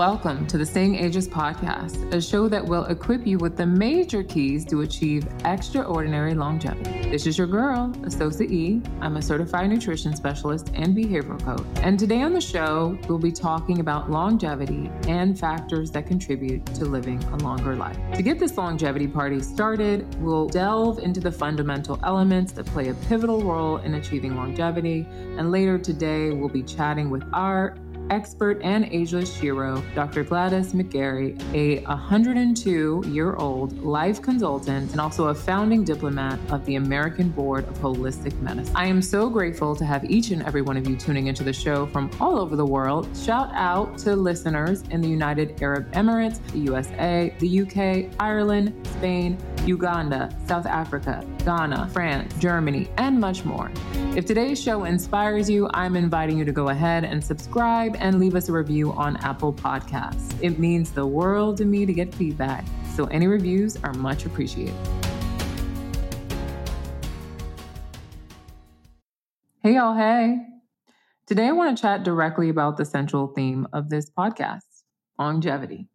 Welcome to the Staying Ageless podcast, a show that will equip you with the major keys to achieve extraordinary longevity. This is your girl, Asosa E. I'm a certified nutrition specialist and behavioral coach. And today on the show, we'll be talking about longevity and factors that contribute to living a longer life. To get this longevity party started, we'll delve into the fundamental elements that play a pivotal role in achieving longevity. And later today, we'll be chatting with our expert and ageless hero, Dr. Gladys McGarey, a 102 year old life consultant and also a founding diplomat of the American Board of Holistic Medicine. I am so grateful to have each and every one of you tuning into the show from all over the world. Shout out to listeners in the United Arab Emirates, the USA, the UK, Ireland, Spain, Uganda, South Africa, Ghana, France, Germany, and much more. If today's show inspires you, I'm inviting you to go ahead and subscribe and leave us a review on Apple Podcasts. It means the world to me to get feedback, so any reviews are much appreciated. Hey, y'all, hey. Today, I want to chat directly about the central theme of this podcast longevity.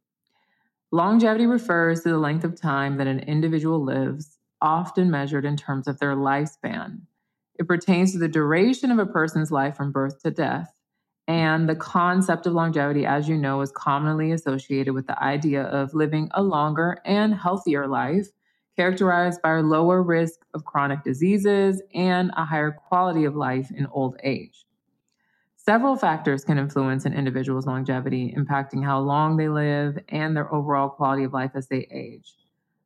Longevity refers to the length of time that an individual lives, often measured in terms of their lifespan. It pertains to the duration of a person's life from birth to death. And the concept of longevity, as you know, is commonly associated with the idea of living a longer and healthier life, characterized by a lower risk of chronic diseases and a higher quality of life in old age. Several factors can influence an individual's longevity, impacting how long they live and their overall quality of life as they age.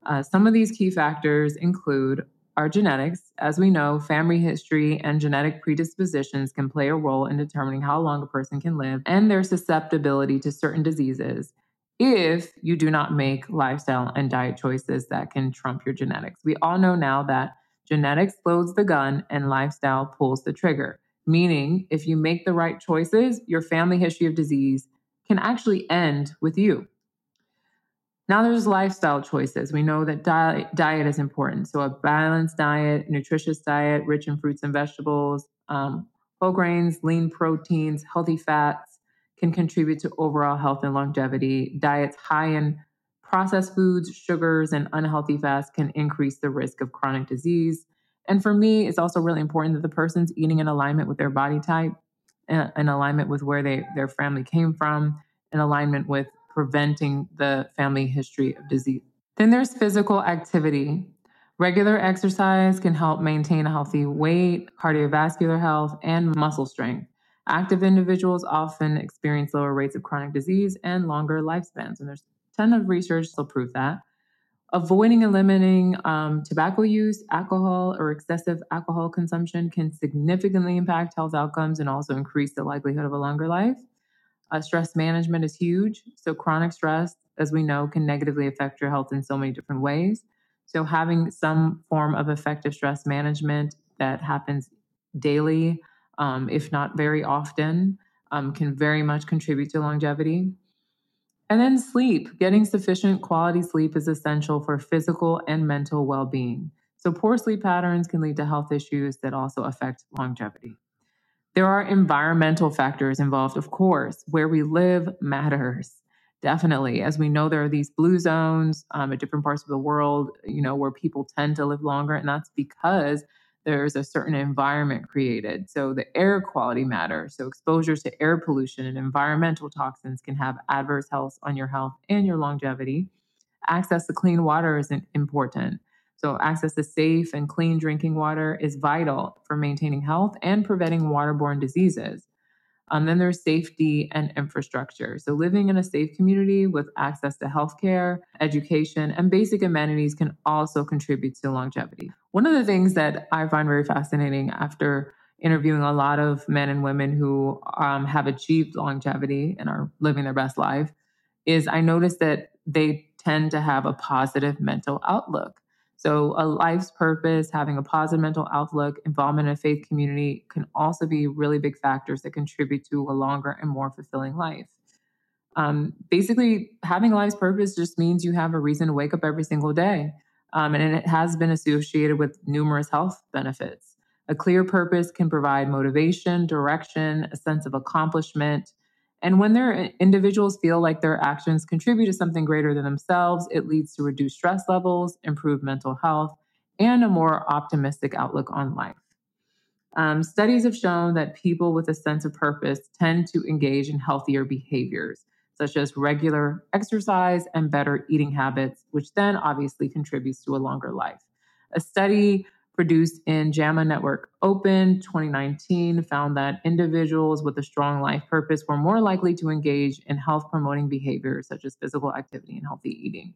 Uh, some of these key factors include our genetics. As we know, family history and genetic predispositions can play a role in determining how long a person can live and their susceptibility to certain diseases if you do not make lifestyle and diet choices that can trump your genetics. We all know now that genetics loads the gun and lifestyle pulls the trigger. Meaning, if you make the right choices, your family history of disease can actually end with you. Now there's lifestyle choices. We know that diet, is important. So a balanced diet, nutritious diet, rich in fruits and vegetables, um, whole grains, lean proteins, healthy fats can contribute to overall health and longevity. Diets high in processed foods, sugars, and unhealthy fats can increase the risk of chronic disease. And for me, it's also really important that the person's eating in alignment with their body type, uh, in alignment with where they their family came from, in alignment with preventing the family history of disease. Then there's physical activity. Regular exercise can help maintain a healthy weight, cardiovascular health, and muscle strength. Active individuals often experience lower rates of chronic disease and longer lifespans. And there's a ton of research to prove that. Avoiding and limiting um, tobacco use, alcohol, or excessive alcohol consumption can significantly impact health outcomes and also increase the likelihood of a longer life. Uh, stress management is huge. So, chronic stress, as we know, can negatively affect your health in so many different ways. So, having some form of effective stress management that happens daily, um, if not very often, um, can very much contribute to longevity. And then sleep. Getting sufficient quality sleep is essential for physical and mental well being. So, poor sleep patterns can lead to health issues that also affect longevity. There are environmental factors involved, of course. Where we live matters, definitely. As we know, there are these blue zones um, at different parts of the world, you know, where people tend to live longer. And that's because there's a certain environment created. So the air quality matters. So exposure to air pollution and environmental toxins can have adverse health on your health and your longevity. Access to clean water is important. So access to safe and clean drinking water is vital for maintaining health and preventing waterborne diseases. Um, then there's safety and infrastructure. So, living in a safe community with access to healthcare, education, and basic amenities can also contribute to longevity. One of the things that I find very fascinating after interviewing a lot of men and women who um, have achieved longevity and are living their best life is I noticed that they tend to have a positive mental outlook. So, a life's purpose, having a positive mental outlook, involvement in a faith community can also be really big factors that contribute to a longer and more fulfilling life. Um, basically, having a life's purpose just means you have a reason to wake up every single day. Um, and it has been associated with numerous health benefits. A clear purpose can provide motivation, direction, a sense of accomplishment, And when their individuals feel like their actions contribute to something greater than themselves, it leads to reduced stress levels, improved mental health, and a more optimistic outlook on life. Um, studies have shown that people with a sense of purpose tend to engage in healthier behaviors, such as regular exercise and better eating habits, which then obviously contributes to a longer life. A study produced in JAMA Network Open 2019 found that individuals with a strong life purpose were more likely to engage in health promoting behaviors such as physical activity and healthy eating.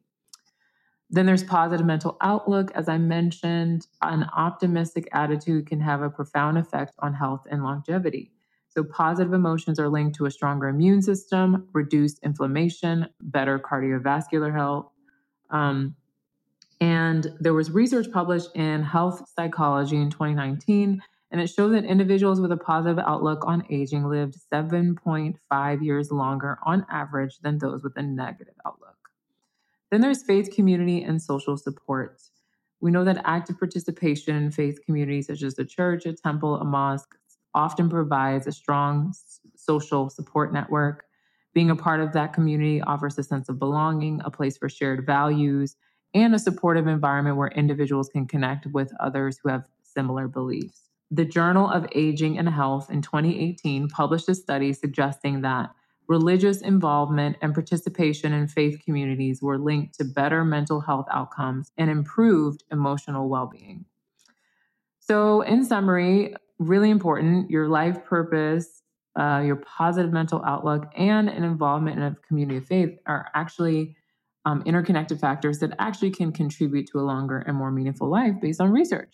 Then there's positive mental outlook. As I mentioned, an optimistic attitude can have a profound effect on health and longevity. So, positive emotions are linked to a stronger immune system, reduced inflammation, better cardiovascular health, um, and there was research published in Health Psychology in 2019, and it showed that individuals with a positive outlook on aging lived 7.5 years longer on average than those with a negative outlook. Then there's faith community and social support. We know that active participation in faith communities such as the church, a temple, a mosque often provides a strong social support network. Being a part of that community offers a sense of belonging, a place for shared values, and a supportive environment where individuals can connect with others who have similar beliefs. The Journal of Aging and Health in 2018 published a study suggesting that religious involvement and participation in faith communities were linked to better mental health outcomes and improved emotional well being. So, in summary, really important your life purpose, uh, your positive mental outlook, and an involvement in a community of faith are actually um, interconnected factors that actually can contribute to a longer and more meaningful life based on research.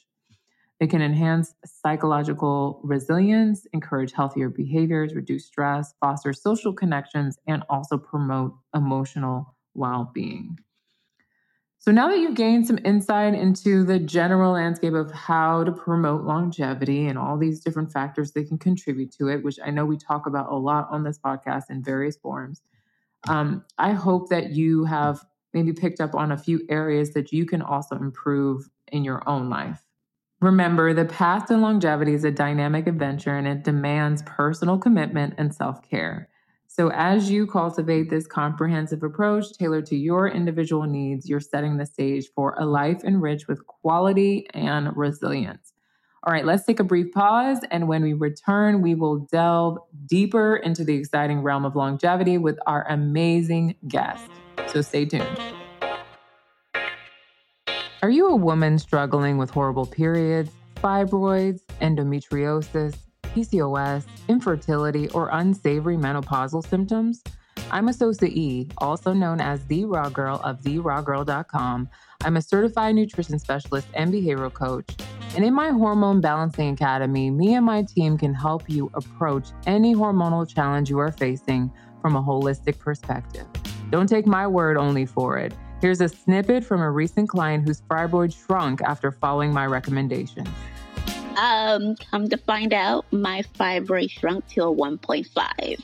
It can enhance psychological resilience, encourage healthier behaviors, reduce stress, foster social connections, and also promote emotional well being. So, now that you've gained some insight into the general landscape of how to promote longevity and all these different factors that can contribute to it, which I know we talk about a lot on this podcast in various forms, um, I hope that you have maybe picked up on a few areas that you can also improve in your own life. Remember, the path to longevity is a dynamic adventure and it demands personal commitment and self care. So, as you cultivate this comprehensive approach tailored to your individual needs, you're setting the stage for a life enriched with quality and resilience. All right, let's take a brief pause. And when we return, we will delve deeper into the exciting realm of longevity with our amazing guest. So stay tuned. Are you a woman struggling with horrible periods, fibroids, endometriosis, PCOS, infertility, or unsavory menopausal symptoms? I'm Asosa E, also known as the Raw Girl of TheRawGirl.com. I'm a certified nutrition specialist and behavioral coach and in my Hormone Balancing Academy, me and my team can help you approach any hormonal challenge you are facing from a holistic perspective. Don't take my word only for it. Here's a snippet from a recent client whose fibroid shrunk after following my recommendations. Um, come to find out, my fibroid shrunk to a 1.5.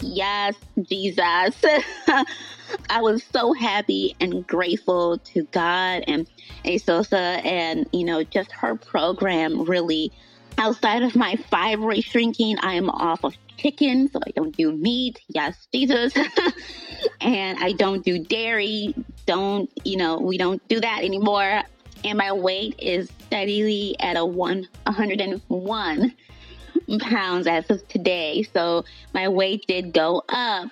Yes, Jesus. I was so happy and grateful to God and Asosa and, you know, just her program really. Outside of my fibroid shrinking, I am off of chicken, so I don't do meat. Yes, Jesus. and I don't do dairy. Don't, you know, we don't do that anymore. And my weight is steadily at a one, 101 pounds as of today. So my weight did go up.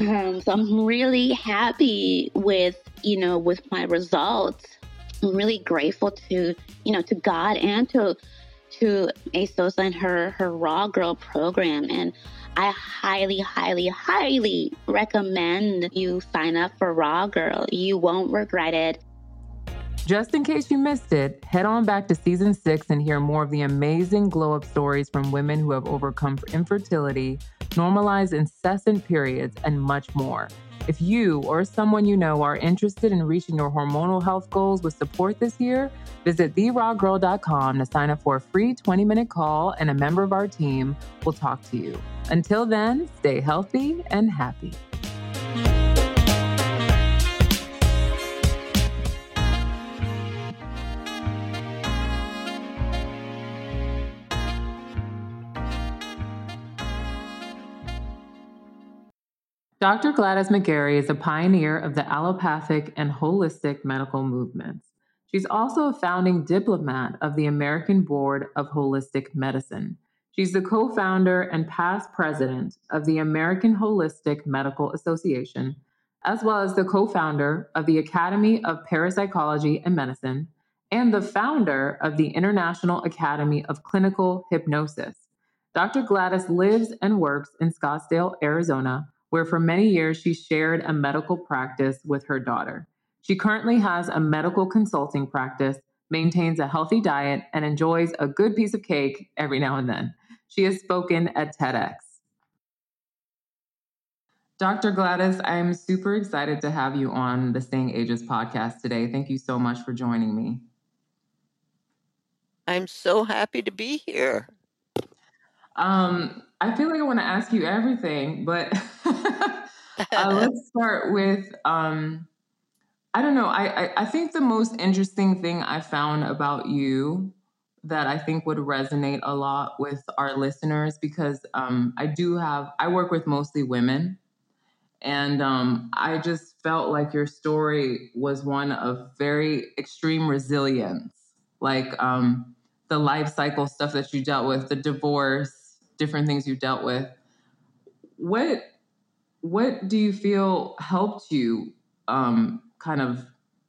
Um, so I'm really happy with, you know, with my results. I'm really grateful to, you know, to God and to, to Asosa and her, her Raw Girl program. And I highly, highly, highly recommend you sign up for Raw Girl. You won't regret it. Just in case you missed it, head on back to season six and hear more of the amazing glow up stories from women who have overcome infertility, normalized incessant periods, and much more. If you or someone you know are interested in reaching your hormonal health goals with support this year, visit therawgirl.com to sign up for a free 20 minute call, and a member of our team will talk to you. Until then, stay healthy and happy. Dr. Gladys McGarey is a pioneer of the allopathic and holistic medical movements. She's also a founding diplomat of the American Board of Holistic Medicine. She's the co founder and past president of the American Holistic Medical Association, as well as the co founder of the Academy of Parapsychology and Medicine and the founder of the International Academy of Clinical Hypnosis. Dr. Gladys lives and works in Scottsdale, Arizona, where for many years she shared a medical practice with her daughter. She currently has a medical consulting practice, maintains a healthy diet, and enjoys a good piece of cake every now and then. She has spoken at TEDx. Dr. Gladys, I'm super excited to have you on the Staying Ageless podcast today. Thank you so much for joining me. I'm so happy to be here. Um, I feel like I want to ask you everything, but uh, let's start with um, I don't know. I, I, I think the most interesting thing I found about you that I think would resonate a lot with our listeners because um, I do have I work with mostly women, and um, I just felt like your story was one of very extreme resilience, like um, the life cycle stuff that you dealt with, the divorce, different things you dealt with. What what do you feel helped you um, kind of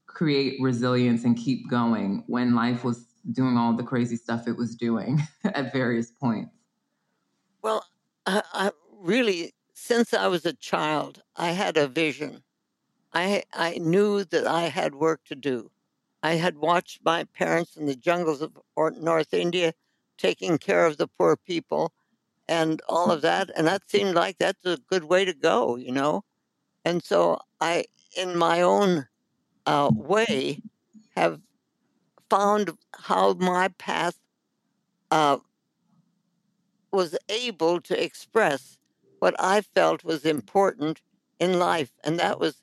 create resilience and keep going when life was doing all the crazy stuff it was doing at various points? Well, I, I really, since I was a child, I had a vision. I I knew that I had work to do. I had watched my parents in the jungles of North India taking care of the poor people and all of that. And that seemed like that's a good way to go, you know? And so I, in my own uh, way, have found how my path uh, was able to express what I felt was important in life. And that was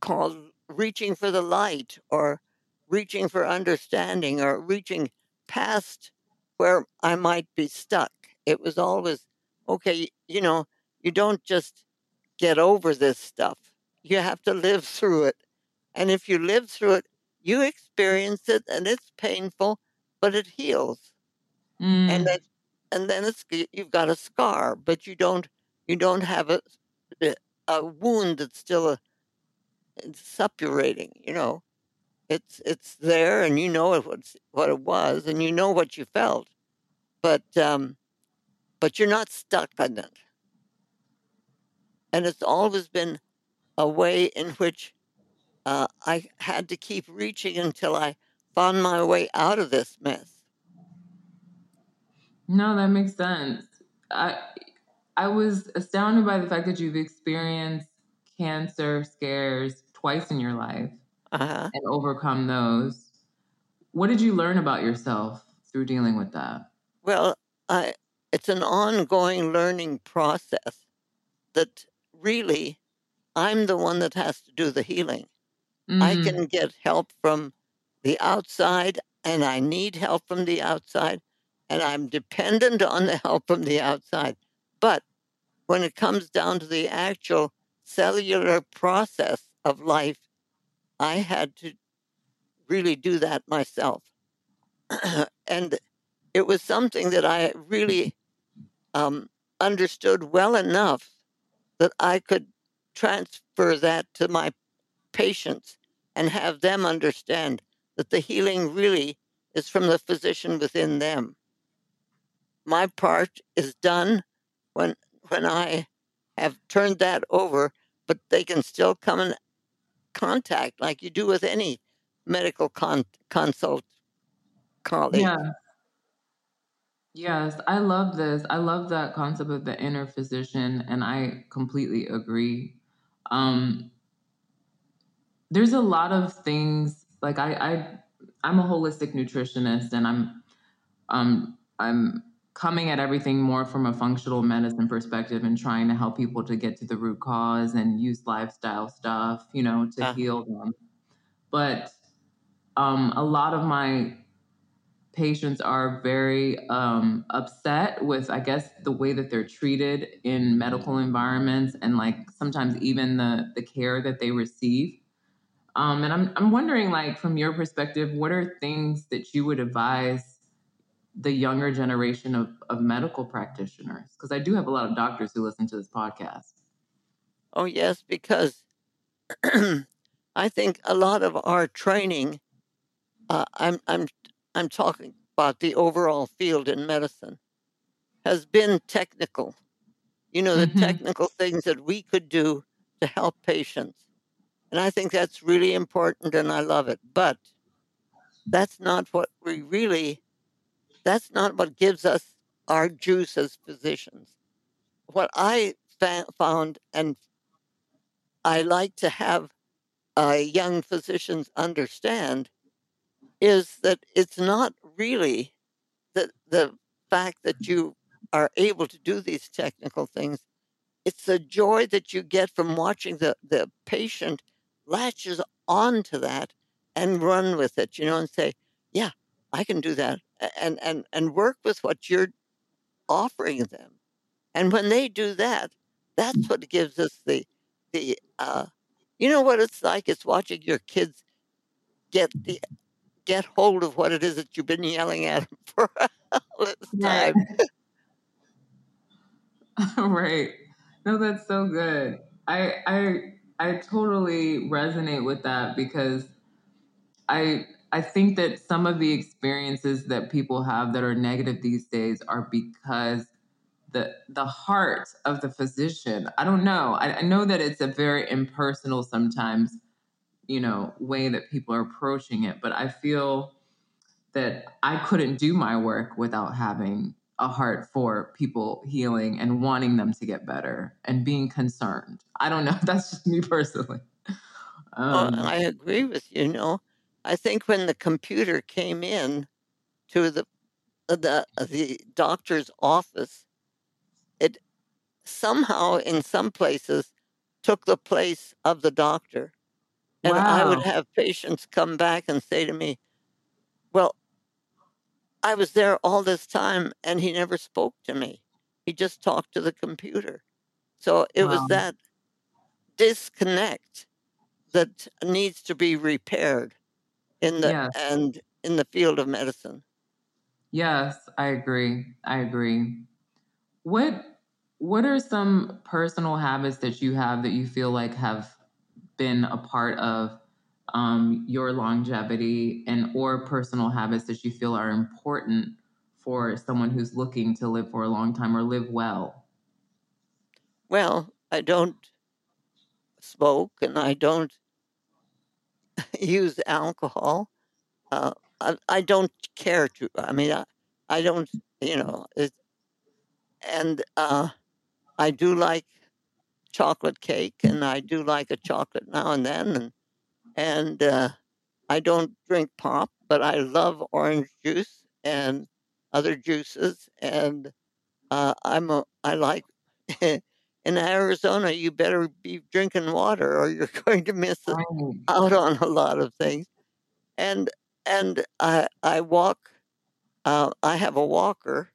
called reaching for the light or reaching for understanding or reaching past where I might be stuck. It was always, okay, you know, you don't just get over this stuff. You have to live through it. And if you live through it, you experience it and it's painful, but it heals. Mm. And then and then it's you've got a scar, but you don't you don't have a a wound that's still a, suppurating, you know. It's it's there, and you know what what it was, and you know what you felt, but um, but you're not stuck on it. And it's always been a way in which uh, I had to keep reaching until I found my way out of this mess. No, that makes sense. I I was astounded by the fact that you've experienced cancer scares twice in your life uh-huh. and overcome those. What did you learn about yourself through dealing with that? Well, I, it's an ongoing learning process that really I'm the one that has to do the healing. Mm-hmm. I can get help from the outside, and I need help from the outside, and I'm dependent on the help from the outside. But when it comes down to the actual cellular process of life, I had to really do that myself. and it was something that I really um, understood well enough that I could transfer that to my patients and have them understand that the healing really is from the physician within them. My part is done when when I have turned that over, but they can still come in contact like you do with any medical con- consult colleague. Yeah. Yes, I love this. I love that concept of the inner physician, and I completely agree. Um, there's a lot of things like I, I I'm a holistic nutritionist, and I'm um, I'm coming at everything more from a functional medicine perspective and trying to help people to get to the root cause and use lifestyle stuff, you know, to uh-huh. heal them. But um, a lot of my patients are very um, upset with, I guess, the way that they're treated in medical environments and like sometimes even the the care that they receive. Um, and I'm I'm wondering, like, from your perspective, what are things that you would advise the younger generation of, of medical practitioners? Because I do have a lot of doctors who listen to this podcast. Oh yes, because I think a lot of our training, uh, I'm I'm I'm talking about the overall field in medicine, has been technical. You know, the Mhm. technical things that we could do to help patients. And I think that's really important and I love it. But that's not what we really, that's not what gives us our juice as physicians. What I fa- found, and I like to have uh, young physicians understand, is that it's not really the, the fact that you are able to do these technical things. It's the joy that you get from watching the, the patient latches onto that and run with it, you know, and say, yeah, I can do that. And, and, and work with what you're offering them. And when they do that, that's what gives us the, the, uh, you know what it's like? It's watching your kids get the, get hold of what it is that you've been yelling at him for all this Right. time. right. No, that's so good. I I I totally resonate with that because I I think that some of the experiences that people have that are negative these days are because the the heart of the physician. I don't know. I, I know that it's a very impersonal sometimes, you know, way that people are approaching it, but I feel that I couldn't do my work without having a heart for people healing and wanting them to get better and being concerned. I don't know. That's just me personally. Um, I agree with you. you know, I think when the computer came in to the the the doctor's office, it somehow in some places took the place of the doctor. And I would have patients come back and say to me, "Well, I was there all this time and he never spoke to me. He just talked to the computer." So it was that disconnect that needs to be repaired in the Yes. and in the field of medicine. Yes, I agree. I agree. What what are some personal habits that you have that you feel like have been a part of um, your longevity and or personal habits that you feel are important for someone who's looking to live for a long time or live well? Well, I don't smoke and I don't use alcohol. Uh, I, I don't care to. I mean, I, I don't, you know, it, and uh, I do like chocolate cake and I do like a chocolate now and then. And, and uh, I don't drink pop, but I love orange juice and other juices. And uh, I'm a, I like, in Arizona, you better be drinking water or you're going to miss Right. out on a lot of things. And and I I walk. Uh, I have a walker,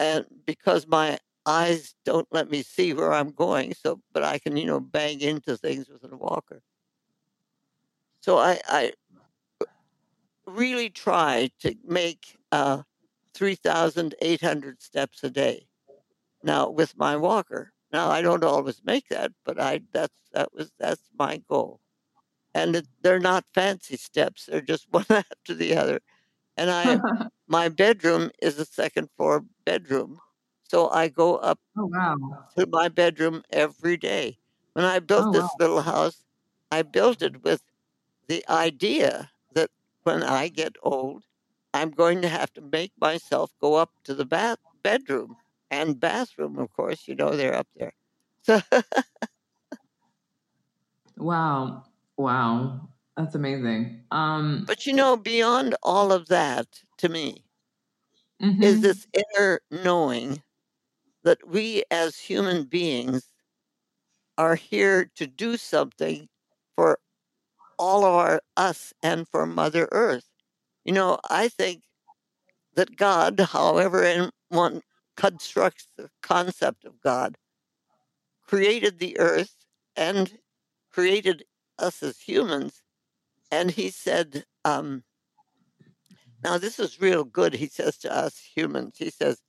and because my eyes don't let me see where I'm going, so but I can you know bang into things with a walker. So I I really try to make uh, three thousand eight hundred steps a day now with my walker. Now I don't always make that, but I that's that was that's my goal. And it, they're not fancy steps; they're just one after the other. and I my bedroom is a second floor bedroom. So I go up oh wow. to my bedroom every day. When I built Oh this wow. little house, I built it with the idea that when I get old, I'm going to have to make myself go up to the bath bedroom and bathroom, of course, you know they're up there. So Wow. Wow. That's amazing. Um but you know, beyond all of that, to me, is mhm. this inner knowing that we as human beings are here to do something for all of our us and for Mother Earth. You know, I think that God, however one constructs the concept of God, created the earth and created us as humans. And he said, um, now this is real good, he says to us humans. He says,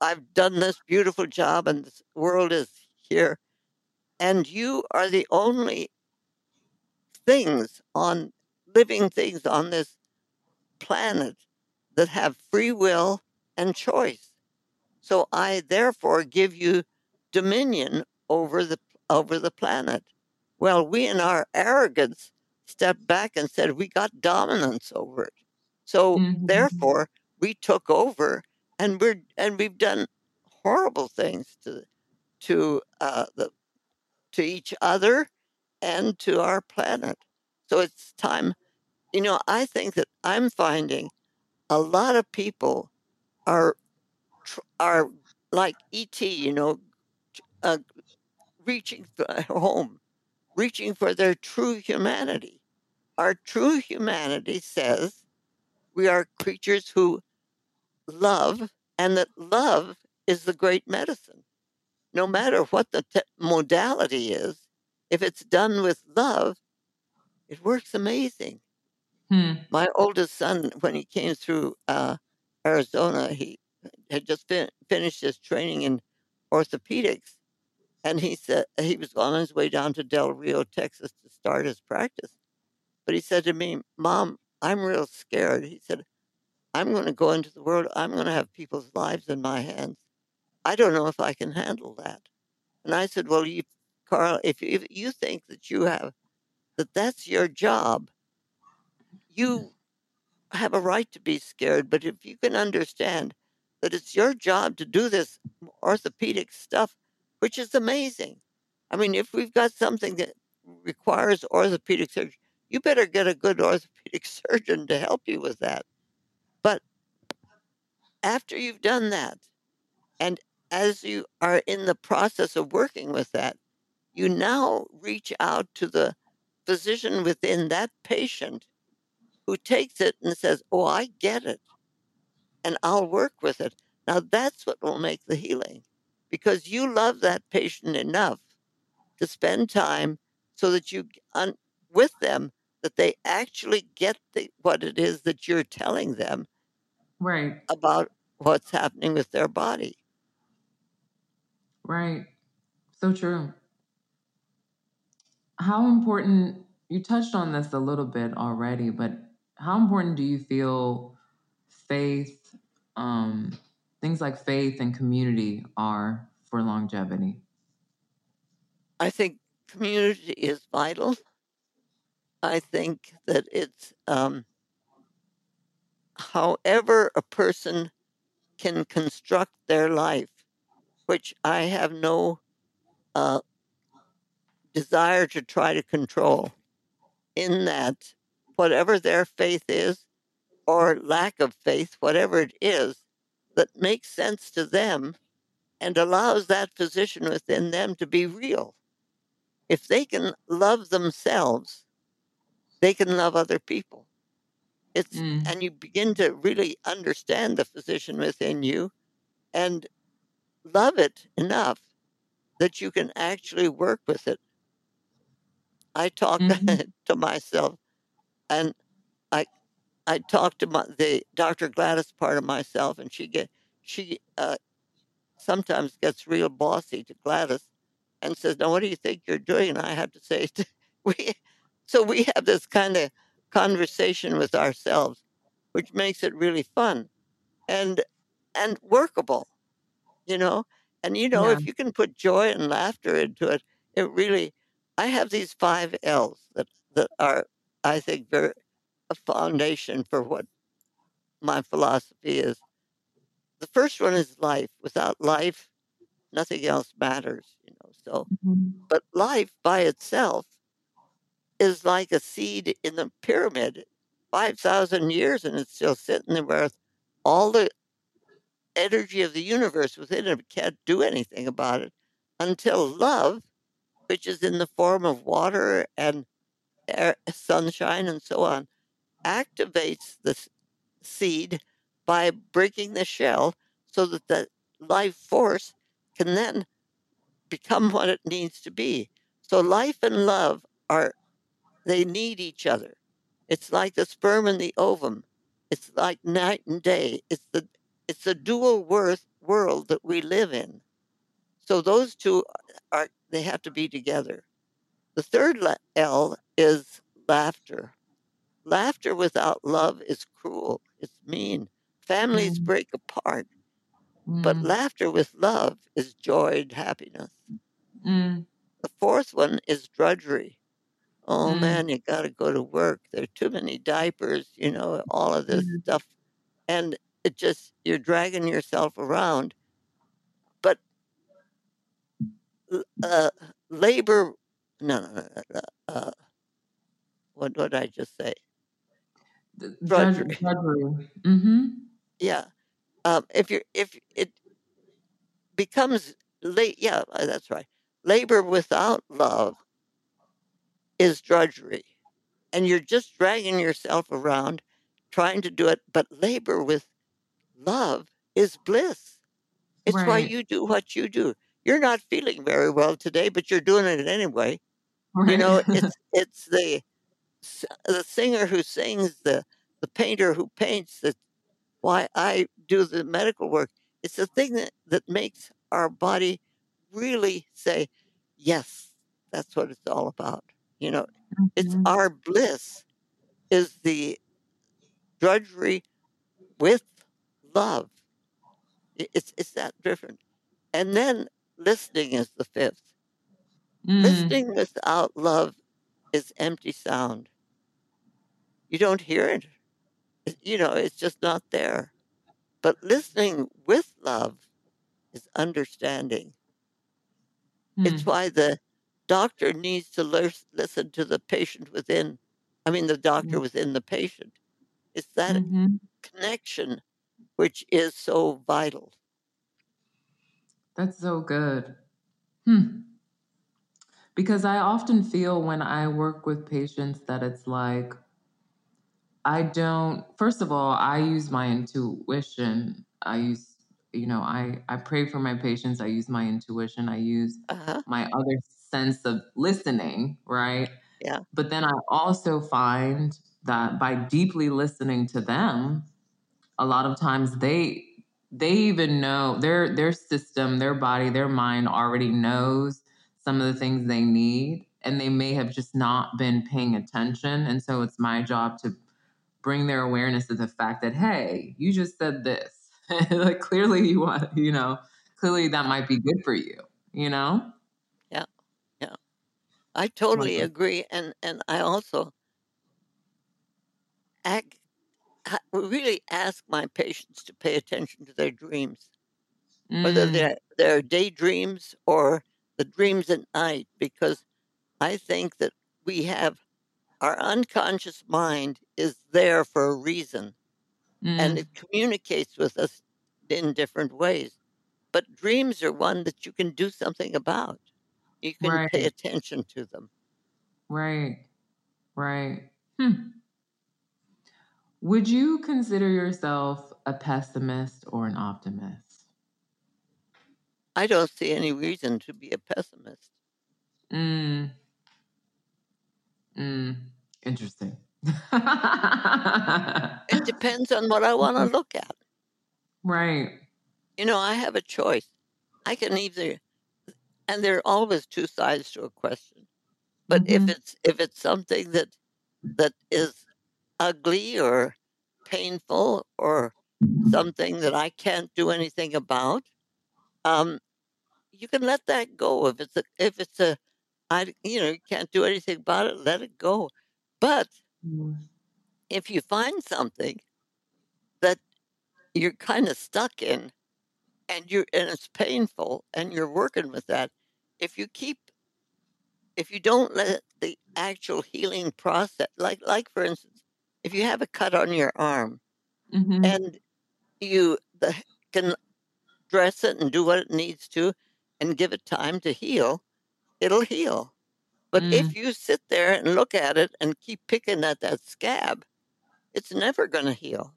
I've done this beautiful job and this world is here. And you are the only things on living things on this planet that have free will and choice. So I therefore give you dominion over the over the planet. Well, we in our arrogance stepped back and said we got dominance over it. So mm-hmm. therefore we took over and we're and we've done horrible things to to uh, the to each other and to our planet. So it's time. You know, I think that I'm finding a lot of people are are like ET. You know, uh, reaching for home, reaching for their true humanity. Our true humanity says we are creatures who love, and that love is the great medicine. No matter what the te- modality is, if it's done with love, it works amazing. Hmm. My oldest son, when he came through uh, Arizona, he had just fin- finished his training in orthopedics. And he said he was on his way down to Del Rio, Texas to start his practice. But he said to me, Mom, I'm real scared. He said, I'm going to go into the world. I'm going to have people's lives in my hands. I don't know if I can handle that. And I said, Well, you, Carl, if, if you think that you have, that that's your job, you have a right to be scared. But if you can understand that it's your job to do this orthopedic stuff, which is amazing. I mean, if we've got something that requires orthopedic surgery, you better get a good orthopedic surgeon to help you with that. But after you've done that, and as you are in the process of working with that, you now reach out to the physician within that patient who takes it and says, Oh, I get it. And I'll work with it. Now that's what will make the healing because you love that patient enough to spend time so that you, un, with them, that they actually get the, what it is that you're telling them right about what's happening with their body. Right. So true. How important, you touched on this a little bit already, but how important do you feel faith, um, things like faith and community are for longevity? I think community is vital. I think that it's um, however a person can construct their life, which I have no uh, desire to try to control, in that whatever their faith is, or lack of faith, whatever it is, that makes sense to them and allows that position within them to be real. If they can love themselves, they can love other people. It's mm. and you begin to really understand the physician within you and love it enough that you can actually work with it. I talk mm-hmm. to myself and I I talk to my, the Dr. Gladys part of myself and she get she uh, sometimes gets real bossy to Gladys and says, "Now what do you think you're doing?" And I have to say, we so we have this kind of conversation with ourselves, which makes it really fun and and workable, you know. And you know, yeah. if you can put joy and laughter into it, it really. I have these five L's that that are, I think, very a foundation for what my philosophy is. The first one is life. Without life, nothing else matters, you know. So, mm-hmm. but life by itself is like a seed in the pyramid, 5,000 years, and it's still sitting there with all the energy of the universe within it can't do anything about it until love, which is in the form of water and air, sunshine and so on, activates the seed by breaking the shell so that the life force can then become what it needs to be. So life and love are they need each other. It's like the sperm and the ovum. It's like night and day. It's the it's the dual worth world that we live in. So those two are they have to be together. The third L is laughter. Laughter without love is cruel. It's mean. Families Mm. break apart, but Mm. laughter with love is joy and happiness. Mm. The fourth one is drudgery. Oh Mm. man, you got to go to work. There are too many diapers, you know, all of this Mm. stuff. And it just, you're dragging yourself around. But uh, labor, no, no, no, no, no, uh, what what did I just say? Drudgery. Drudgery. Mm-hmm. Yeah. Um, if you're, if it becomes late, yeah, uh, that's right. Labor without love is drudgery. And you're just dragging yourself around trying to do it. But labor with love is bliss. It's why you do what you do. You're not feeling very well today, but you're doing it anyway. Right. You know, it's it's the the singer who sings, the the painter who paints. That's why I do the medical work. It's the thing that that makes our body really say, "Yes, that's what it's all about." You know, it's Mhm. our bliss is the drudgery with love. It's it's that different. And then listening is the fifth. Mm. Listening without love is empty sound. You don't hear it. You know, it's just not there. But listening with love is understanding. It's Mm. why the doctor needs to lis- listen to the patient within. I mean, the doctor Mm. within the patient. It's that Mhm. connection which is so vital. That's so good. Hmm. Because I often feel when I work with patients that it's like, I don't, first of all, I use my intuition. I use, you know, I, I pray for my patients. I use my intuition. I use Uh-huh. my other sense of listening, right? Yeah. But then I also find that by deeply listening to them, a lot of times they they even know their their system, their body, their mind already knows some of the things they need and they may have just not been paying attention and so it's my job to bring their awareness to the fact that hey, you just said this. like clearly you want, you know, clearly that might be good for you, you know? I totally agree. And and I also act, really ask my patients to pay attention to their dreams, whether Mm, they're they're daydreams or the dreams at night, because I think that we have our unconscious mind is there for a reason and mm, it communicates with us in different ways. But dreams are one that you can do something about. You can pay attention to them. right, right. Hmm. Would you consider yourself a pessimist or an optimist? I don't see any reason to be a pessimist. Mm, mm, interesting. It depends on what I want to look at. right. You know, I have a choice. I can either, and there are always two sides to a question. But if Mhm. it's if it's something that that is ugly or painful or something that I can't do anything about, um, you can let that go. If it's a if it's a I you know you can't do anything about it, let it go. But Mm, if you find something that you're kind of stuck in and you and it's painful and you're working with that, if you keep if you don't let the actual healing process like like for instance, if you have a cut on your arm mhm, and you the, can dress it and do what it needs to and give it time to heal, it'll heal. But mm, if you sit there and look at it and keep picking at that scab, it's never going to heal.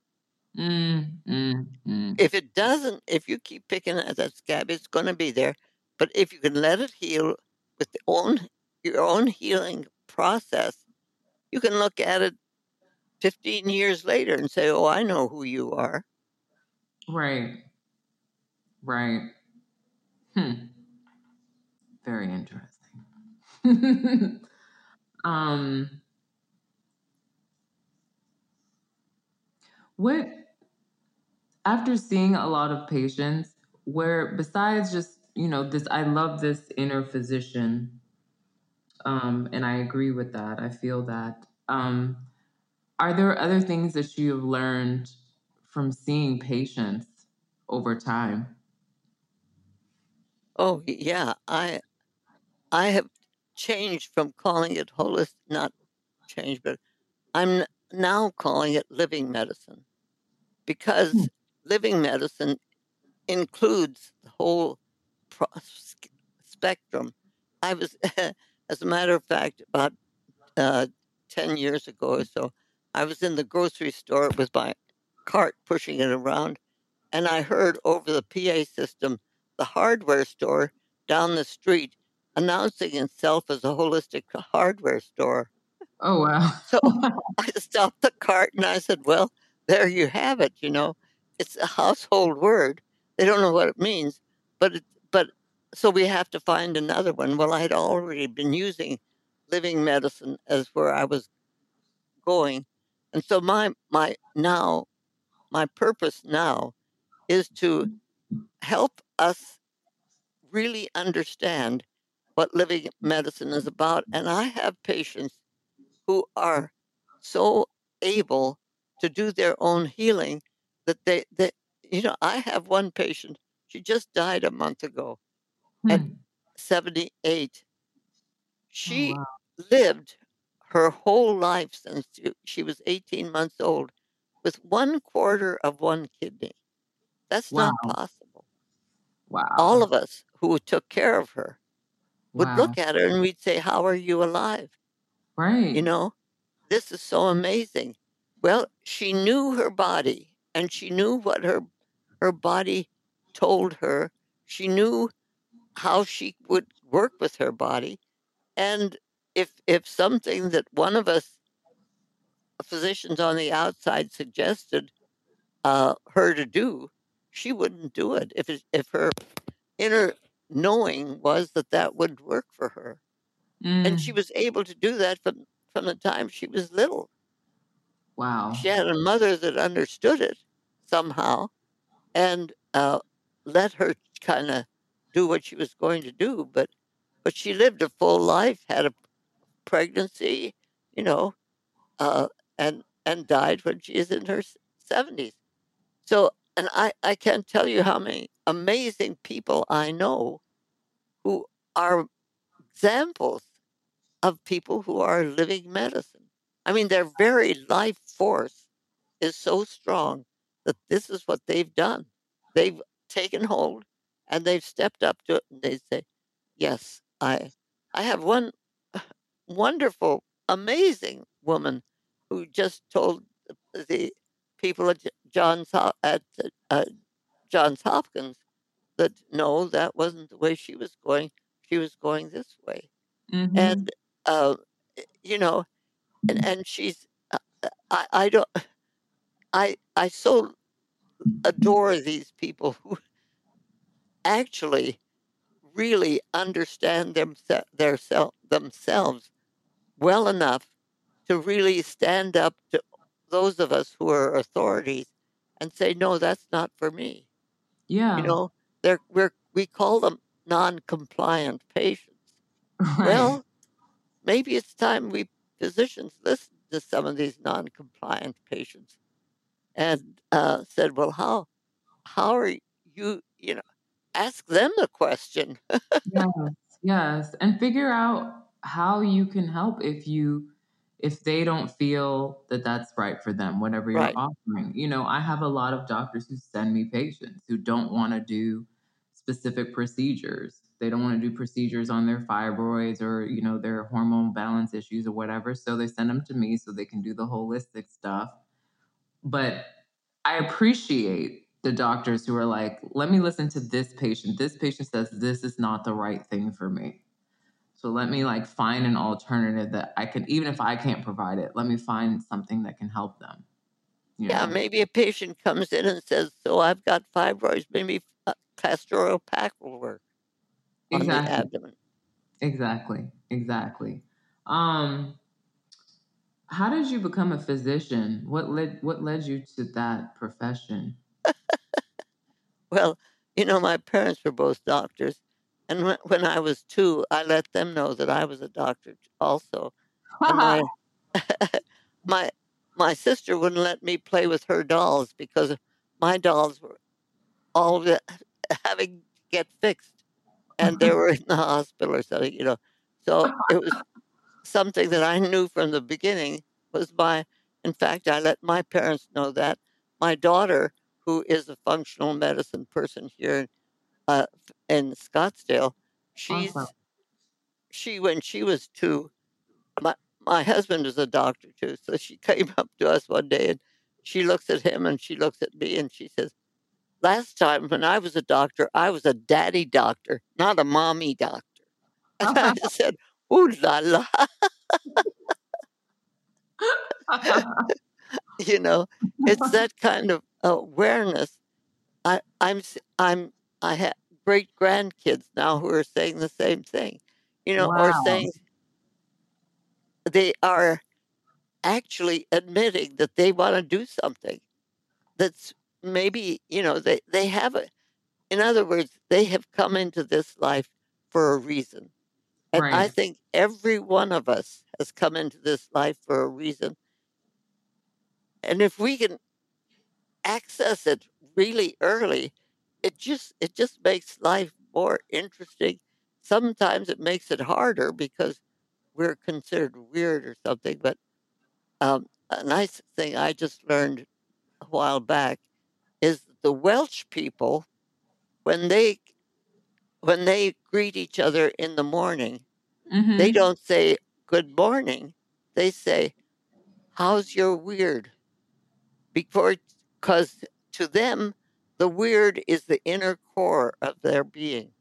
Mm, mm, mm. If it doesn't, if you keep picking at that scab, it's going to be there. But if you can let it heal with own your own healing process, you can look at it 15 years later and say, "Oh, I know who you are." Right. Right. Hmm. Very interesting. um what after seeing a lot of patients where besides just you know this i love this inner physician um and i agree with that. I feel that. Um are there other things that you have learned from seeing patients over time? Oh, yeah, I I have changed from calling it holistic, not changed, but I'm now calling it living medicine. Because Hmm. living medicine includes the whole spectrum. I was, as a matter of fact, about uh, 10 years ago or so, I was in the grocery store with my cart pushing it around, and I heard over the PA system the hardware store down the street announcing itself as a holistic hardware store. oh wow So I stopped the cart and I said, Well, there you have it, you know. It's a household word. They don't know what it means, but it, but so we have to find another one. Well, I had already been using living medicine as where I was going. And so my my now my purpose now is to mm-hmm. help us really understand what living medicine is about. And I have patients who are so able to do their own healing that they, that you know, I have one patient, she just died a month ago at Hmm. 78. Oh, She wow. lived her whole life since she- she was 18 months old with one quarter of one kidney. That's wow not possible. wow All of us who took care of her would wow look at her and we'd say, How are you alive? right You know, this is so amazing. Well, she knew her body and she knew what her her body told her. She knew how she would work with her body. And if if something that one of us physicians on the outside suggested uh, her to do, she wouldn't do it if it, if her inner knowing was that that would work for her. And she Mm, was able to do that from from the time she was little. wow She had a mother that understood it somehow and uh, let her kind of do what she was going to do. But but she lived a full life, had a pregnancy, you know, uh, and and died when she is in her seventies. So, and I I can't tell you how many amazing people I know who are examples of people who are living medicine. I mean, their very life force is so strong that this is what they've done. They've taken hold and they've stepped up to it and they say, Yes, I I have one wonderful, amazing woman who just told the- people at Johns at uh, Johns Hopkins that no, that wasn't the way she was going. She was going this way, Mhm. and uh, you know, and, and she's uh, uh, I I don't I I so adore these people who actually really understand themse- their sel- themselves well enough to really stand up to those of us who are authorities and say, no, that's not for me. yeah You know, they're we're we call them non-compliant patients. right Well, maybe it's time we physicians listened to some of these non-compliant patients and uh, said, well, how how are you? You know, ask them the question. yes yes and figure out how you can help if you if they don't feel that that's right for them whatever you're Right. offering you know i have a lot of doctors who send me patients who don't want to do specific procedures they don't want to do procedures on their fibroids or you know their hormone balance issues or whatever so they send them to me so they can do the holistic stuff but I appreciate the doctors who are like, let me listen to this patient. This patient says this is not the right thing for me. So let me like find an alternative that I can, even if I can't provide it, let me find something that can help them. You yeah, know? maybe a patient comes in and says, "So I've got fibroids. Maybe uh, castor oil pack will work exactly. on the abdomen." Exactly. Exactly. Um, how did you become a physician? What led What led you to that profession? Well, you know, my parents were both doctors, and when, when I was two, I let them know that I was a doctor also. My my my sister wouldn't let me play with her dolls because my dolls were all having to get fixed, and they were in the hospital or something, you know. So it was something that I knew from the beginning was my. In fact, I let my parents know that my daughter, who is a functional medicine person here uh, in Scottsdale, she's awesome. she when she was two, my my husband is a doctor too, so she came up to us one day and she looks at him and she looks at me and she says, "Last time when I was a doctor, I was a daddy doctor, not a mommy doctor." And I said, "Ooh la la." you know, it's that kind of awareness. I, I'm I'm I have great grandkids now who are saying the same thing, you know, wow. or saying they are actually admitting that they want to do something that's maybe, you know, they, they have it. In other words, they have come into this life for a reason. And right. I think every one of us has come into this life for a reason. And if we can access it really early, it just it just makes life more interesting. Sometimes it makes it harder because we're considered weird or something. But um, a nice thing I just learned a while back is the Welsh people when they when they greet each other in the morning, mm-hmm. they don't say good morning. They say, "How's your weird?" Before, because to them, the weird is the inner core of their being.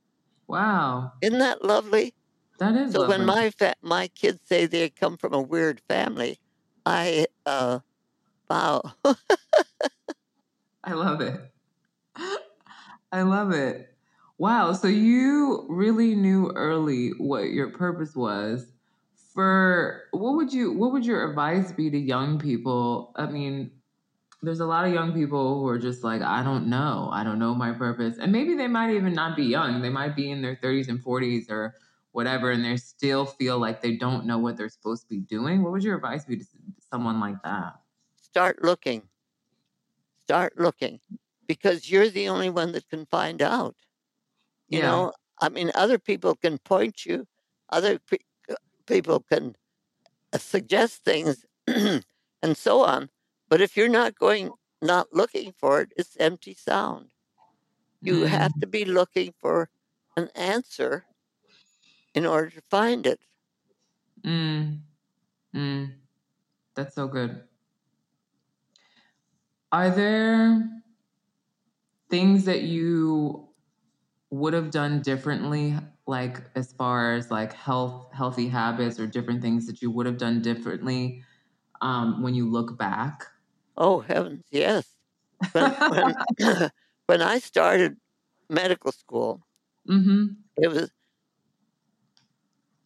Wow. Isn't that lovely? That is so lovely. when my fa- my kids say they come from a weird family, I uh wow. I love it. I love it. Wow, so you really knew early what your purpose was. For what would you what would your advice be to young people? I mean, there's a lot of young people who are just like, I don't know. I don't know my purpose. And maybe they might even not be young. They might be in their 30s and 40s or whatever, and they still feel like they don't know what they're supposed to be doing. What would your advice be to someone like that? Start looking. Start looking because you're the only one that can find out. You yeah. know, I mean, other people can point you, other pe- uh, people can uh, suggest things and so on but if you're not going, not looking for it, it's empty sound. You mm. have to be looking for an answer in order to find it. Mm. Mm. That's so good. Are there things that you would have done differently like as far as like health healthy habits or different things that you would have done differently um, when you look back Oh heavens, yes. When when, when I started medical school, mm-hmm. it was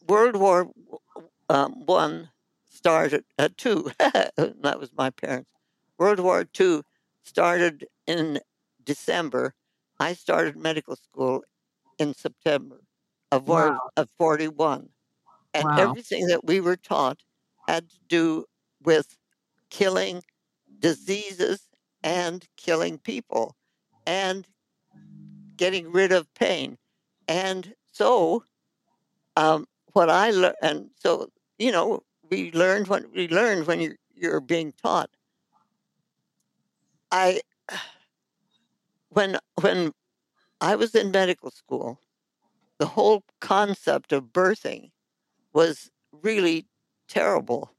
World War um, One started at uh, two. that was my parents. World War Two started in December. I started medical school in September of wow. of forty one, and wow. everything that we were taught had to do with killing diseases and killing people and getting rid of pain. And so, um, what I learned, and so, you know, we learned what we learned when you're, you're being taught. I, when, when I was in medical school, the whole concept of birthing was really terrible.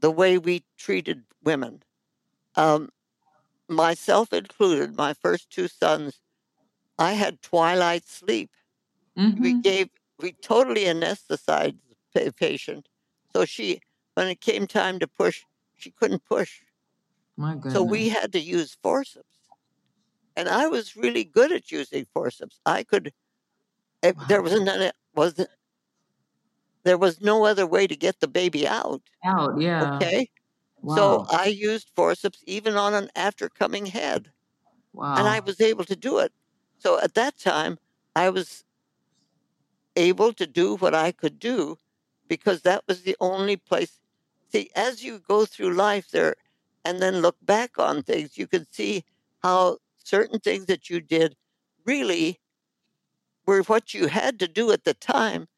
The way we treated women. Um, myself included, my first two sons, I had twilight sleep. Mm-hmm. We gave, we totally anesthetized the patient. So she, when it came time to push, she couldn't push. My goodness. So we had to use forceps. And I was really good at using forceps. I could, if there wasn't, wasn't, there was no other way to get the baby out. out. Yeah. Okay. Wow. So I used forceps even on an after coming head. wow. and I was able to do it. So at that time, I was able to do what I could do because that was the only place. See, as you go through life there and then look back on things, you can see how certain things that you did really were what you had to do at the time.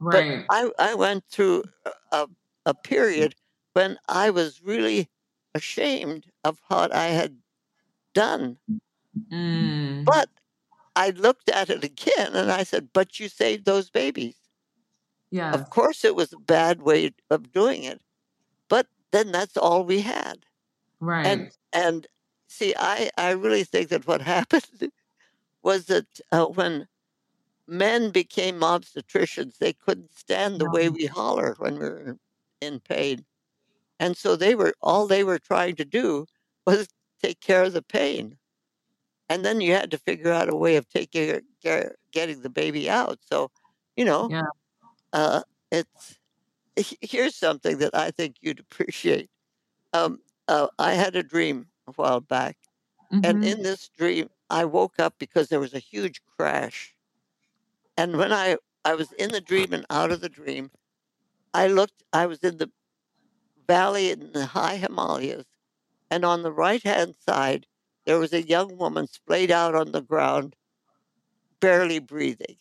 right. But I, I went through a, a, a period when I was really ashamed of what I had done. Mm. But I looked at it again and I said, But you saved those babies. yes. Of course, it was a bad way of doing it, but then that's all we had. Right. And and see, I I really think that what happened was that uh, when men became obstetricians, they couldn't stand the way we holler when we were in pain, and so they were all they were trying to do was take care of the pain, and then you had to figure out a way of taking care, getting the baby out. So, you know, Yeah. uh, it's here's something that I think you'd appreciate. Um, uh, I had a dream a while back, and Mhm. in this dream, I woke up because there was a huge crash. And when I I was in the dream and out of the dream, I looked. I was in the valley in the high Himalayas, and on the right hand side there was a young woman splayed out on the ground, barely breathing.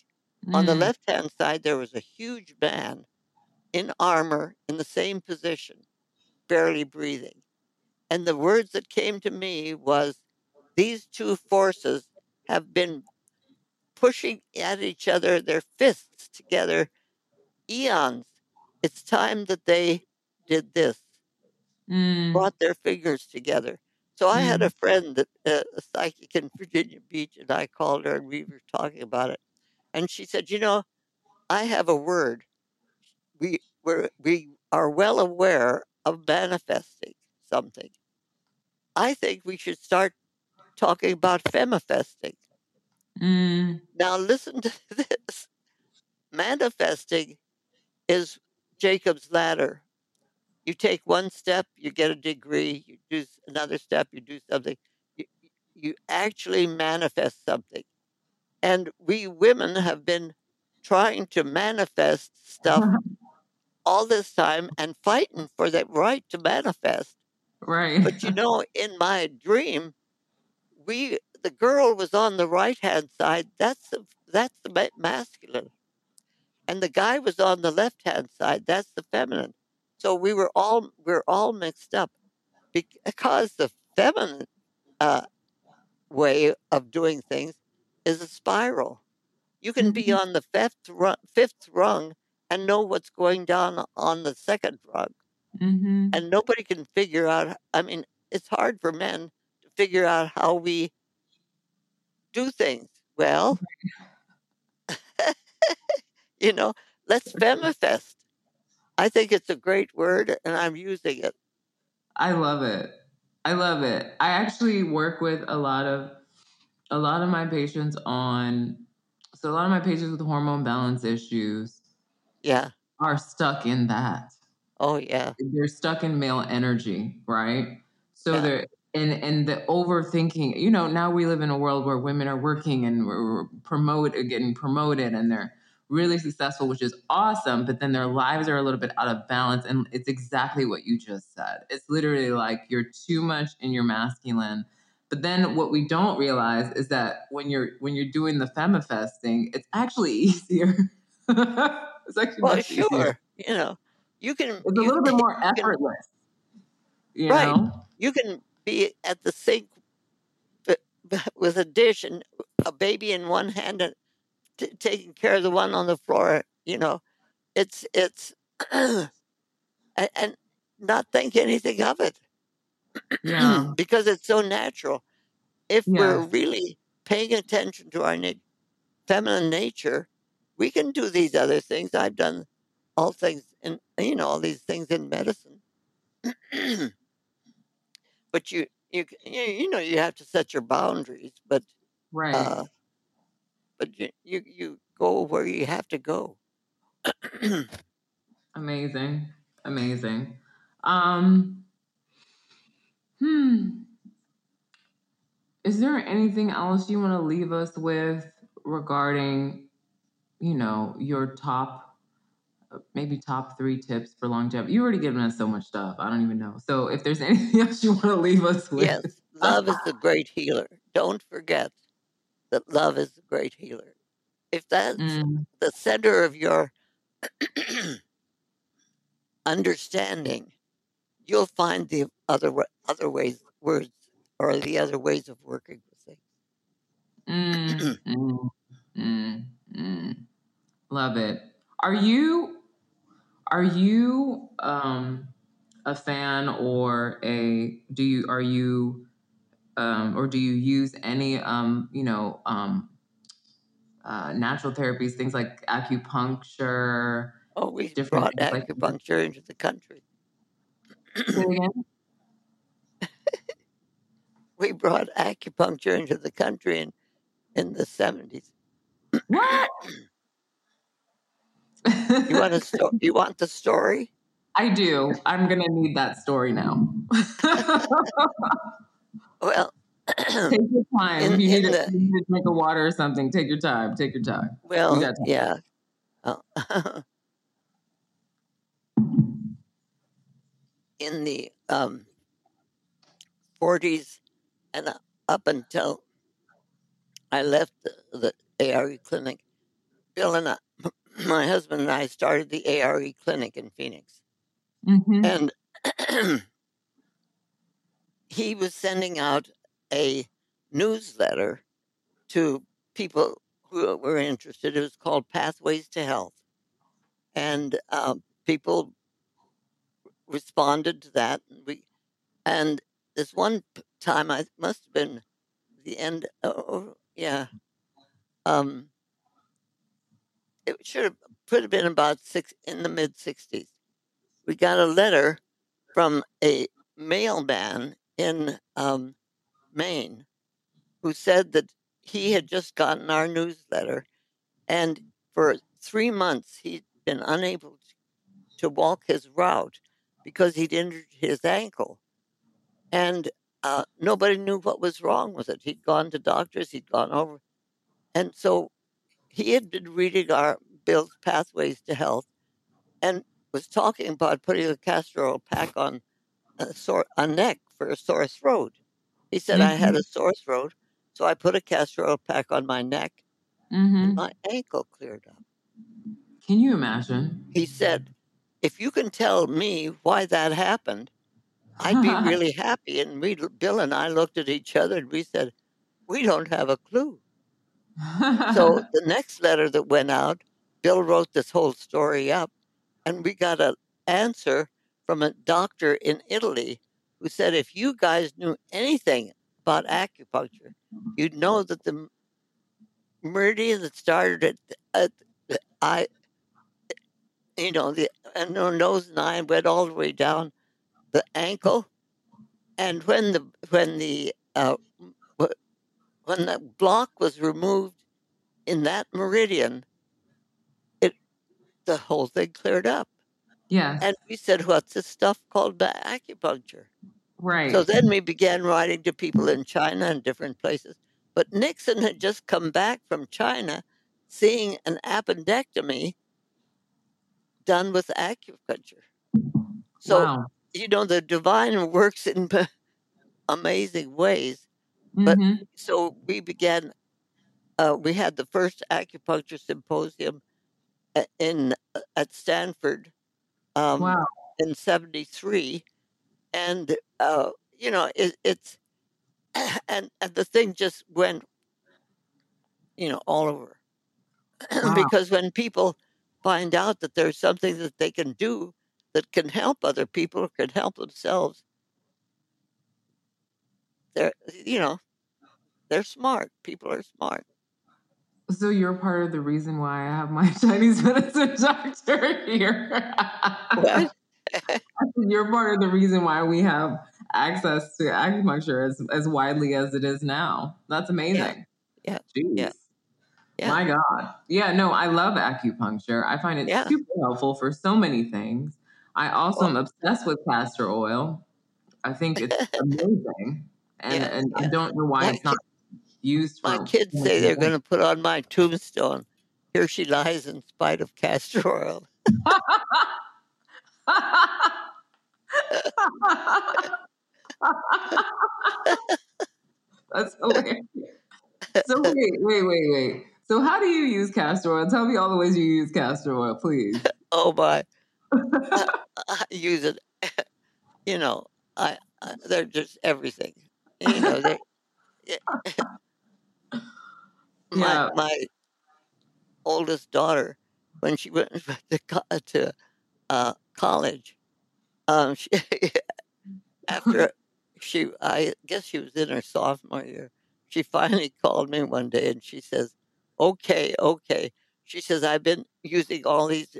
On the Mm. left hand side there was a huge man in armor in the same position, barely breathing. And the words that came to me was these two forces have been pushing at each other, their fists together, eons. It's time that they did this, Mm. brought their fingers together. So I had Mm. a friend that uh, a psychic in Virginia Beach, and I called her and we were talking about it. And she said, "You know, I have a word. We we're, we are well aware of manifesting something. I think we should start talking about femifesting. Mm. Now, listen to this. Manifesting is Jacob's ladder. You take one step, you get a degree. You do another step, you do something. You, you actually manifest something. And we women have been trying to manifest stuff all this time and fighting for that right to manifest. right. But you know, in my dream, we the girl was on the right hand side. That's the that's the masculine, and the guy was on the left hand side. That's the feminine. So we were all we're all mixed up because the feminine uh, way of doing things is a spiral. You can be Mhm. on the fifth rung, fifth rung and know what's going down on the second rung. Hmm and nobody can figure out i mean it's hard for men to figure out how we do things. Well you know let's femifest i think it's a great word and i'm using it I love it. I love it. I actually work with a lot of a lot of my patients on so a lot of my patients with hormone balance issues yeah are stuck in that. oh yeah They're stuck in male energy, right? So Yeah. they're and and the overthinking, you know, now we live in a world where women are working and we're promoted getting promoted and they're really successful, which is awesome, but then their lives are a little bit out of balance. And it's exactly what you just said. It's literally like you're too much in your masculine. But then what we don't realize is that when you're when you're doing the femifest thing, it's actually easier. it's actually well much easier. sure you know you can It's a little bit more you can, effortless. You Right. know? you can be at the sink b- with a dish and a baby in one hand and t- taking care of the one on the floor you know it's it's and, and not think anything of it Yeah. because it's so natural. If we're really paying attention to our na- feminine nature, we can do these other things. I've done all things in you know all these things in medicine, but you you you you know you have to set your boundaries. But Right. uh, but you, you you go where you have to go. Amazing. Amazing. Um hmm. Is there anything else you want to leave us with regarding, you know, your top maybe top 3 tips for longevity? You already given us so much stuff. I don't even know. So if there's anything else you want to leave us with. Yes, love is the great healer. Don't forget that love is the great healer. If that's Mm, the center of your understanding, you'll find the other other ways words or the other ways of working with things. mm, mm, mm, mm. Love it. Are you are you um a fan or a do you are you um or do you use any um you know um uh natural therapies things like acupuncture Oh, we brought things like acupuncture into the country. Say it again? We brought acupuncture into the country in, in the seventies. what You want a sto- You want the story? I do. I'm gonna need that story now. Well, Take your time. In- if you need, in the- if you need drink a water or something, take your time. Take your time. well, got time. yeah. Oh. in the um, 40s and up until I left the, the ARE clinic, Bill and I, my husband and I started the ARE clinic in Phoenix. Mm-hmm. And he was sending out a newsletter to people who were interested. It was called Pathways to Health. And um, people responded to that. And, we, and this one time, I must have been the end, oh, yeah. Um, it should have could have been about six in the mid 60s. We got a letter from a mailman in um, Maine who said that he had just gotten our newsletter and for three months he'd been unable to, walk his route because he'd injured his ankle. And uh, nobody knew what was wrong with it. He'd gone to doctors, he'd gone over. And so he had been reading our Bill's Pathways to Health and was talking about putting a castor oil pack on a, sore, a neck for a sore throat. He said, I had a sore throat, so I put a castor oil pack on my neck Mm-hmm. and my ankle cleared up. Can you imagine? He said, If you can tell me why that happened, I'd be really happy. And we, Bill and I looked at each other and we said, We don't have a clue. So the next letter that went out, Bill wrote this whole story up, and we got an answer from a doctor in Italy who said if you guys knew anything about acupuncture, you'd know that the meridian that started at, at eye, you know, the and the nose and eye went all the way down the ankle, and when the when the uh, when the block was removed in that meridian, it the whole thing cleared up. Yes. And we said, "What's this stuff called acupuncture?" right. So then we began writing to people in China and different places. But Nixon had just come back from China, seeing an appendectomy done with acupuncture. So wow. you know the divine works in amazing ways. but- Mhm. So we began. Uh, we had the first acupuncture symposium in uh, at Stanford um, wow. in '73, and uh, you know it, it's and and the thing just went, you know, all over. Wow. because when people find out that there's something that they can do that can help other people or can help themselves, they're you know they're smart. People are smart. So you're part of the reason why I have my Chinese medicine doctor here. You're part of the reason why we have access to acupuncture as, as widely as it is now. That's amazing. Yeah. Jeez. Yeah. Yeah. My God. Yeah, no, I love acupuncture. I find it Yeah. super helpful for so many things. I also am obsessed with castor oil. I think it's amazing. And Yeah, and I don't know why it's not used for My kids say they're going to put on my tombstone. Here she lies in spite of castor oil. That's hilarious. So wait, wait, wait, wait. So how do you use castor oil? Tell me all the ways you use castor oil, please. Oh my! I, I use it. You know, I, I they're just everything. You know, they're my Yeah. my oldest daughter when she went to to uh, college. Um, she, after she, I guess she was in her sophomore year. She finally called me one day and she says, "Okay, okay." She says, "I've been using all these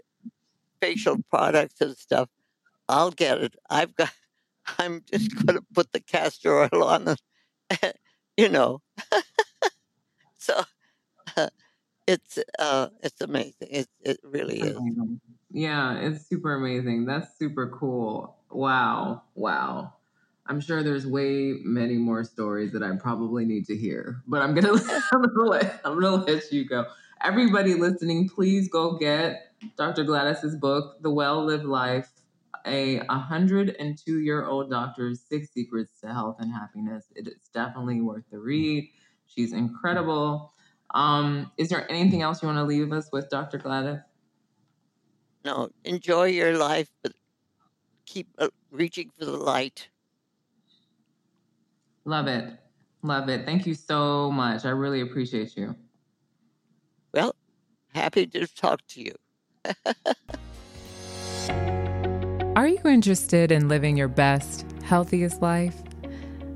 facial products and stuff. I'll get it. I've got. I'm just going to put the castor oil on them, you know." so it's uh, it's amazing. It it really is. Yeah, it's super amazing. That's super cool. Wow. Wow. I'm sure there's way many more stories that I probably need to hear, but I'm gonna I'm gonna let I'm gonna let you go. Everybody listening, please go get Dr. Gladys's book, The Well Lived Life, a 102 year old doctor's six secrets to health and happiness. It is definitely worth the read. She's incredible. Um, is there anything else you want to leave us with, Dr. Gladys? No, enjoy your life, but keep uh, reaching for the light. Love it. Love it. Thank you so much. I really appreciate you. Well, happy to talk to you. Are you interested in living your best, healthiest life?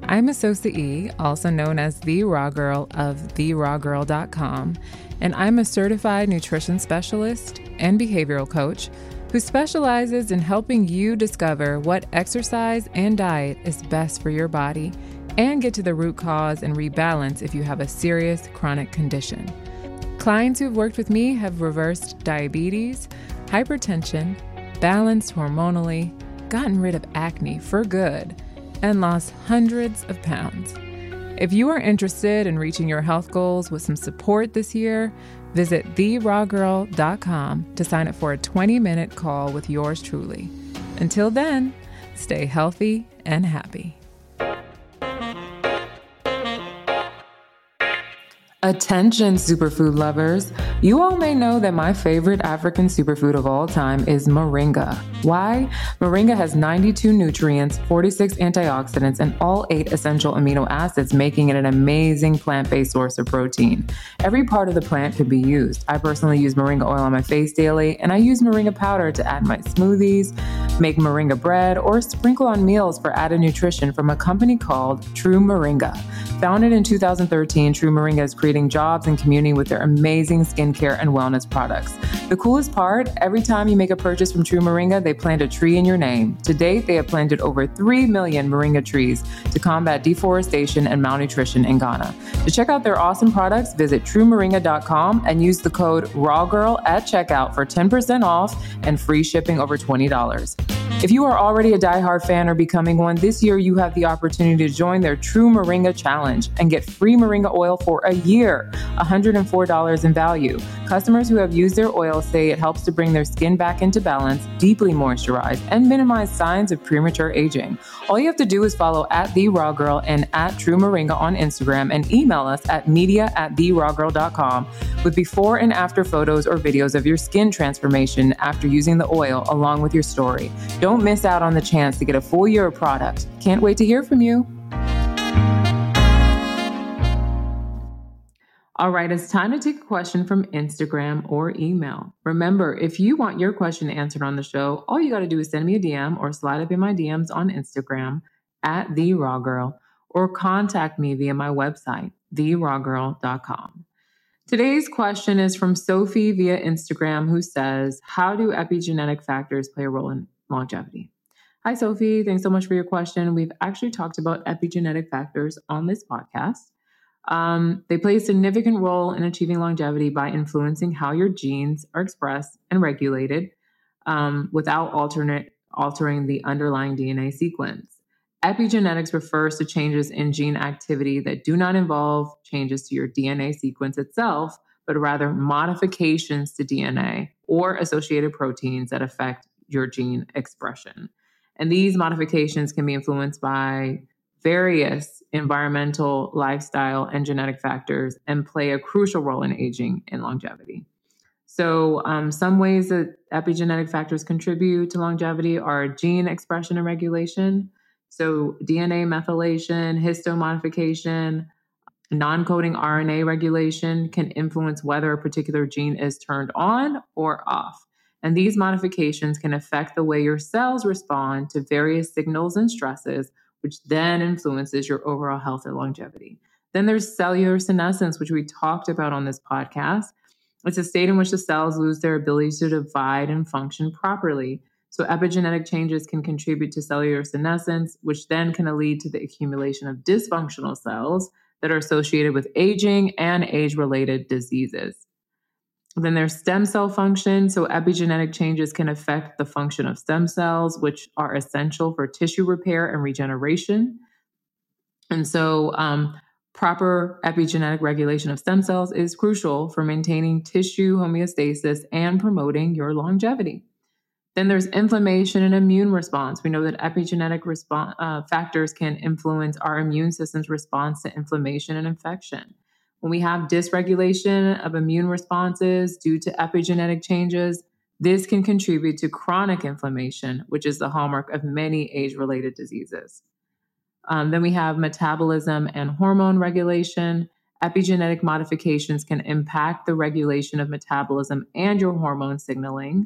I'm Asosa E, also known as the Raw Girl of therawgirl.com, and I'm a certified nutrition specialist and behavioral coach who specializes in helping you discover what exercise and diet is best for your body and get to the root cause and rebalance if you have a serious chronic condition. Clients who have worked with me have reversed diabetes, hypertension, balanced hormonally, gotten rid of acne for good, and lost hundreds of pounds. If you are interested in reaching your health goals with some support this year, visit therawgirl.com to sign up for a 20 minute call with yours truly. Until then, stay healthy and happy. Attention, superfood lovers. You all may know that my favorite African superfood of all time is moringa. Why? Moringa has 92 nutrients, 46 antioxidants, and all eight essential amino acids, making it an amazing plant based source of protein. Every part of the plant can be used. I personally use moringa oil on my face daily, and I use moringa powder to add my smoothies, make moringa bread, or sprinkle on meals for added nutrition from a company called True Moringa. Founded in 2013, True Moringa is creating jobs and community with their amazing skincare and wellness products. The coolest part every time you make a purchase from True Moringa, they plant a tree in your name. To date, they have planted over 3 million moringa trees to combat deforestation and malnutrition in Ghana. To check out their awesome products, visit truemoringa.com and use the code RAWGIRL at checkout for 10% off and free shipping over $20. If you are already a diehard fan or becoming one, this year you have the opportunity to join their True Moringa Challenge and get free moringa oil for a year, $104 in value. Customers who have used their oil say it helps to bring their skin back into balance, deeply moisturize, and minimize signs of premature aging. All you have to do is follow at The Raw Girl and at True Moringa on Instagram and email us at media at TheRawGirl.com with before and after photos or videos of your skin transformation after using the oil along with your story. Don't miss out on the chance to get a full year of product. Can't wait to hear from you. All right, it's time to take a question from Instagram or email. Remember, if you want your question answered on the show, all you got to do is send me a DM or slide up in my DMs on Instagram at the Raw Girl, or contact me via my website, therawgirl.com. Today's question is from Sophie via Instagram, who says, How do epigenetic factors play a role in longevity? Hi, Sophie. Thanks so much for your question. We've actually talked about epigenetic factors on this podcast. Um, they play a significant role in achieving longevity by influencing how your genes are expressed and regulated um, without alternate, altering the underlying DNA sequence. Epigenetics refers to changes in gene activity that do not involve changes to your DNA sequence itself, but rather modifications to DNA or associated proteins that affect your gene expression. And these modifications can be influenced by various environmental, lifestyle, and genetic factors and play a crucial role in aging and longevity. So, um, some ways that epigenetic factors contribute to longevity are gene expression and regulation. So, DNA methylation, histone modification, non coding RNA regulation can influence whether a particular gene is turned on or off. And these modifications can affect the way your cells respond to various signals and stresses, which then influences your overall health and longevity. Then there's cellular senescence, which we talked about on this podcast. It's a state in which the cells lose their ability to divide and function properly. So, epigenetic changes can contribute to cellular senescence, which then can lead to the accumulation of dysfunctional cells that are associated with aging and age related diseases. Then there's stem cell function. So, epigenetic changes can affect the function of stem cells, which are essential for tissue repair and regeneration. And so, um, proper epigenetic regulation of stem cells is crucial for maintaining tissue homeostasis and promoting your longevity. Then there's inflammation and immune response. We know that epigenetic respo- uh, factors can influence our immune system's response to inflammation and infection. When we have dysregulation of immune responses due to epigenetic changes, this can contribute to chronic inflammation, which is the hallmark of many age related diseases. Um, then we have metabolism and hormone regulation. Epigenetic modifications can impact the regulation of metabolism and your hormone signaling.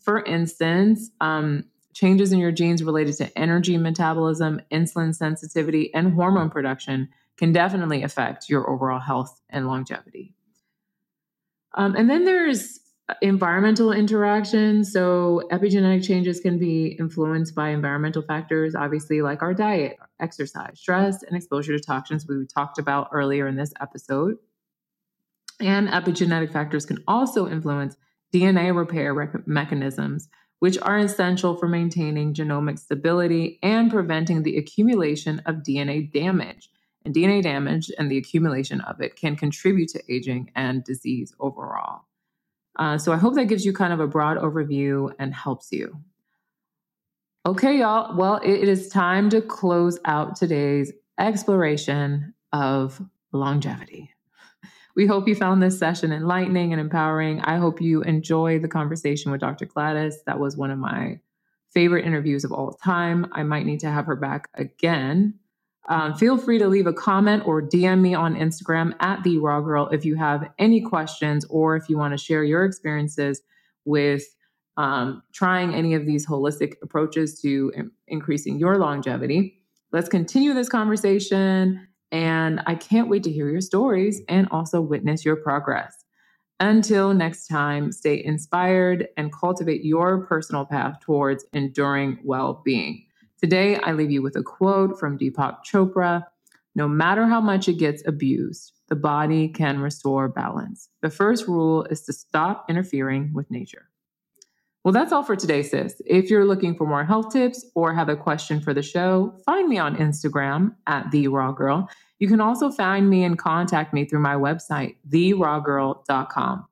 For instance, um, changes in your genes related to energy metabolism, insulin sensitivity, and hormone production can definitely affect your overall health and longevity. Um, and then there's environmental interaction. So, epigenetic changes can be influenced by environmental factors, obviously, like our diet, exercise, stress, and exposure to toxins we talked about earlier in this episode. And epigenetic factors can also influence DNA repair rec- mechanisms, which are essential for maintaining genomic stability and preventing the accumulation of DNA damage and DNA damage and the accumulation of it can contribute to aging and disease overall. Uh, so I hope that gives you kind of a broad overview and helps you. Okay, y'all. Well, it is time to close out today's exploration of longevity. We hope you found this session enlightening and empowering. I hope you enjoy the conversation with Dr. Gladys. That was one of my favorite interviews of all time. I might need to have her back again. Um, feel free to leave a comment or DM me on Instagram at the Raw Girl if you have any questions or if you want to share your experiences with um, trying any of these holistic approaches to Im- increasing your longevity. Let's continue this conversation, and I can't wait to hear your stories and also witness your progress. Until next time, stay inspired and cultivate your personal path towards enduring well being. Today, I leave you with a quote from Deepak Chopra No matter how much it gets abused, the body can restore balance. The first rule is to stop interfering with nature. Well, that's all for today, sis. If you're looking for more health tips or have a question for the show, find me on Instagram at The Raw Girl. You can also find me and contact me through my website, therawgirl.com.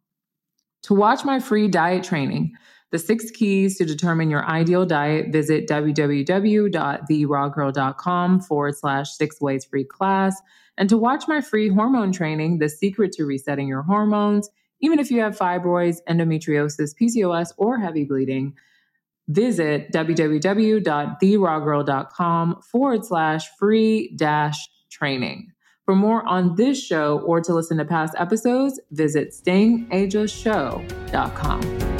To watch my free diet training, the six keys to determine your ideal diet, visit www.therawgirl.com forward slash six ways free class. And to watch my free hormone training, The Secret to Resetting Your Hormones, even if you have fibroids, endometriosis, PCOS, or heavy bleeding, visit www.therawgirl.com forward slash free dash training. For more on this show or to listen to past episodes, visit stayingagelessshow.com.